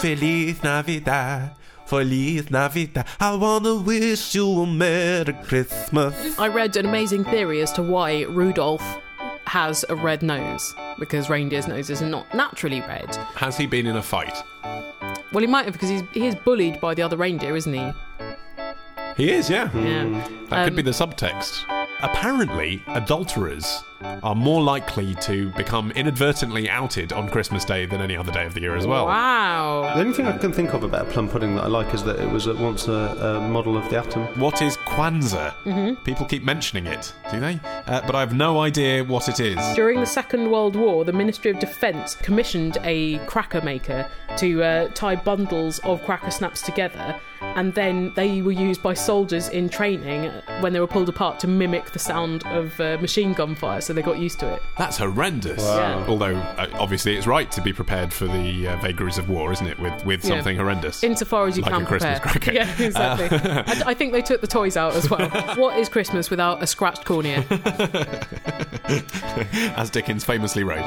Feliz Navidad. Feliz Navidad. I wanna wish you a Merry Christmas. I read an amazing theory as to why Rudolph has a red nose because reindeers' noses are not naturally red. Has he been in a fight? Well, he might have because he's he is bullied by the other reindeer, isn't he? He is, yeah. Yeah. That could Um, be the subtext. Apparently, adulterers are more likely to become inadvertently outed on Christmas Day than any other day of the year as well. Wow. The only thing I can think of about plum pudding that I like is that it was at once a, a model of the atom. What is Kwanzaa? Mm-hmm. People keep mentioning it, do they? Uh, but I have no idea what it is. During the Second World War, the Ministry of Defence commissioned a cracker maker to uh, tie bundles of cracker snaps together, and then they were used by soldiers in training when they were pulled apart to mimic the sound of uh, machine gun fire, so they got used to it. That's horrendous. Yeah. Although, uh, obviously, it's right to be prepared for the uh, vagaries of war, isn't it? With with Yeah. something horrendous. Insofar as you Like can a Christmas prepare. cracker. Yeah, exactly. I, I think they took the toys out as well. what is Christmas without a scratched cornea? As Dickens famously wrote.